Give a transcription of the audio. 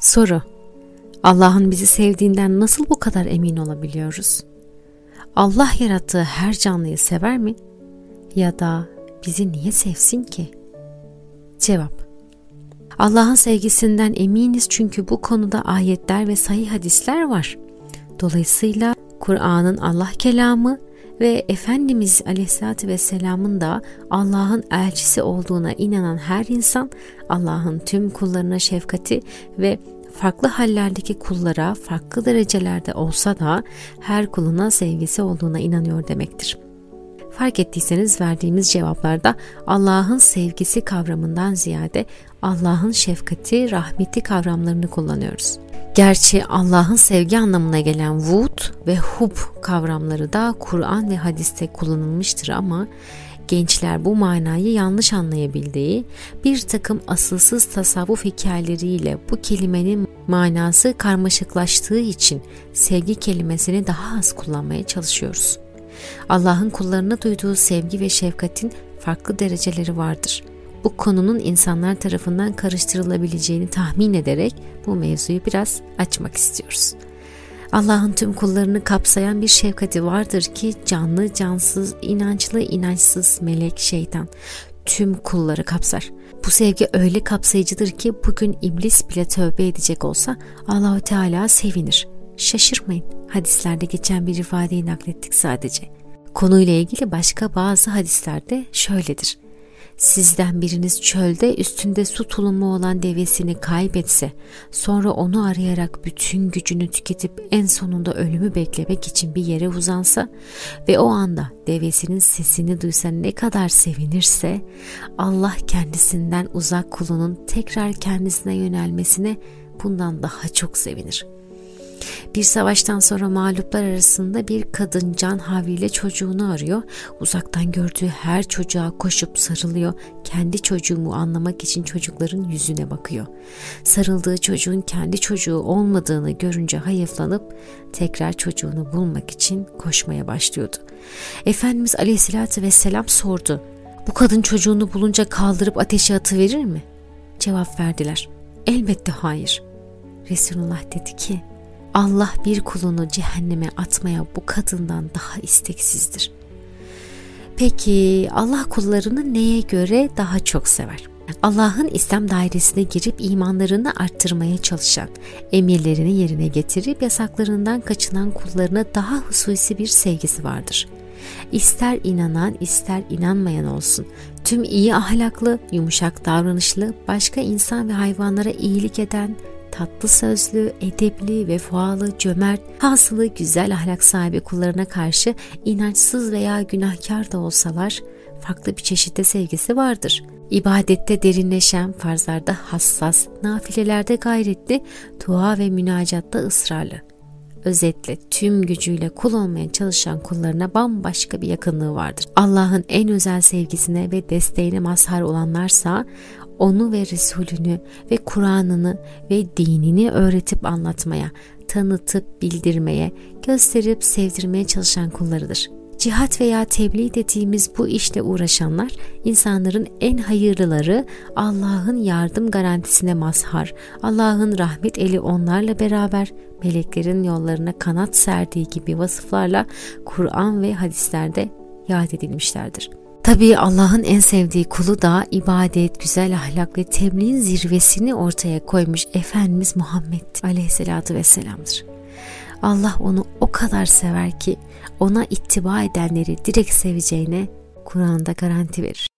Soru Allah'ın bizi sevdiğinden nasıl bu kadar emin olabiliyoruz? Allah yarattığı her canlıyı sever mi? Ya da bizi niye sevsin ki? Cevap Allah'ın sevgisinden eminiz çünkü bu konuda ayetler ve sahih hadisler var. Dolayısıyla Kur'an'ın Allah kelamı ve Efendimiz Aleyhisselatü Vesselam'ın da Allah'ın elçisi olduğuna inanan her insan Allah'ın tüm kullarına şefkati ve farklı hallerdeki kullara farklı derecelerde olsa da her kuluna sevgisi olduğuna inanıyor demektir. Fark ettiyseniz verdiğimiz cevaplarda Allah'ın sevgisi kavramından ziyade Allah'ın şefkati, rahmeti kavramlarını kullanıyoruz. Gerçi Allah'ın sevgi anlamına gelen vud ve hub kavramları da Kur'an ve hadiste kullanılmıştır ama gençler bu manayı yanlış anlayabildiği, bir takım asılsız tasavvuf hikayeleriyle bu kelimenin manası karmaşıklaştığı için sevgi kelimesini daha az kullanmaya çalışıyoruz. Allah'ın kullarına duyduğu sevgi ve şefkatin farklı dereceleri vardır. Bu konunun insanlar tarafından karıştırılabileceğini tahmin ederek bu mevzuyu biraz açmak istiyoruz. Allah'ın tüm kullarını kapsayan bir şefkati vardır ki canlı, cansız, inançlı, inançsız, melek, şeytan tüm kulları kapsar. Bu sevgi öyle kapsayıcıdır ki bugün iblis bile tövbe edecek olsa Allahü Teala sevinir. Şaşırmayın. Hadislerde geçen bir ifadeyi naklettik sadece. Konuyla ilgili başka bazı hadislerde şöyledir. Sizden biriniz çölde üstünde su tulumu olan devesini kaybetse, sonra onu arayarak bütün gücünü tüketip en sonunda ölümü beklemek için bir yere uzansa ve o anda devesinin sesini duysa ne kadar sevinirse, Allah kendisinden uzak kulunun tekrar kendisine yönelmesine bundan daha çok sevinir.'' Bir savaştan sonra mağluplar arasında bir kadın can havliyle çocuğunu arıyor. Uzaktan gördüğü her çocuğa koşup sarılıyor. Kendi çocuğumu anlamak için çocukların yüzüne bakıyor. Sarıldığı çocuğun kendi çocuğu olmadığını görünce hayıflanıp tekrar çocuğunu bulmak için koşmaya başlıyordu. Efendimiz Aleyhisselatü Vesselam sordu. Bu kadın çocuğunu bulunca kaldırıp ateşe atıverir mi? Cevap verdiler. Elbette hayır. Resulullah dedi ki Allah bir kulunu cehenneme atmaya bu kadından daha isteksizdir. Peki Allah kullarını neye göre daha çok sever? Allah'ın İslam dairesine girip imanlarını arttırmaya çalışan, emirlerini yerine getirip yasaklarından kaçınan kullarına daha hususi bir sevgisi vardır. İster inanan ister inanmayan olsun, tüm iyi ahlaklı, yumuşak davranışlı, başka insan ve hayvanlara iyilik eden, tatlı sözlü, edepli, vefalı, cömert, hasılı güzel ahlak sahibi kullarına karşı inançsız veya günahkar da olsalar farklı bir çeşitte sevgisi vardır. İbadette derinleşen, farzlarda hassas, nafilelerde gayretli, dua ve münacatta ısrarlı. Özetle tüm gücüyle kul olmaya çalışan kullarına bambaşka bir yakınlığı vardır. Allah'ın en özel sevgisine ve desteğine mazhar olanlarsa onu ve Resulünü ve Kur'an'ını ve dinini öğretip anlatmaya, tanıtıp bildirmeye, gösterip sevdirmeye çalışan kullarıdır. Cihat veya tebliğ dediğimiz bu işle uğraşanlar insanların en hayırlıları Allah'ın yardım garantisine mazhar, Allah'ın rahmet eli onlarla beraber meleklerin yollarına kanat serdiği gibi vasıflarla Kur'an ve hadislerde yad edilmişlerdir. Tabii Allah'ın en sevdiği kulu da ibadet, güzel ahlak ve tebliğin zirvesini ortaya koymuş Efendimiz Muhammed aleyhissalatü vesselam'dır. Allah onu o kadar sever ki ona ittiba edenleri direkt seveceğine Kur'an'da garanti verir.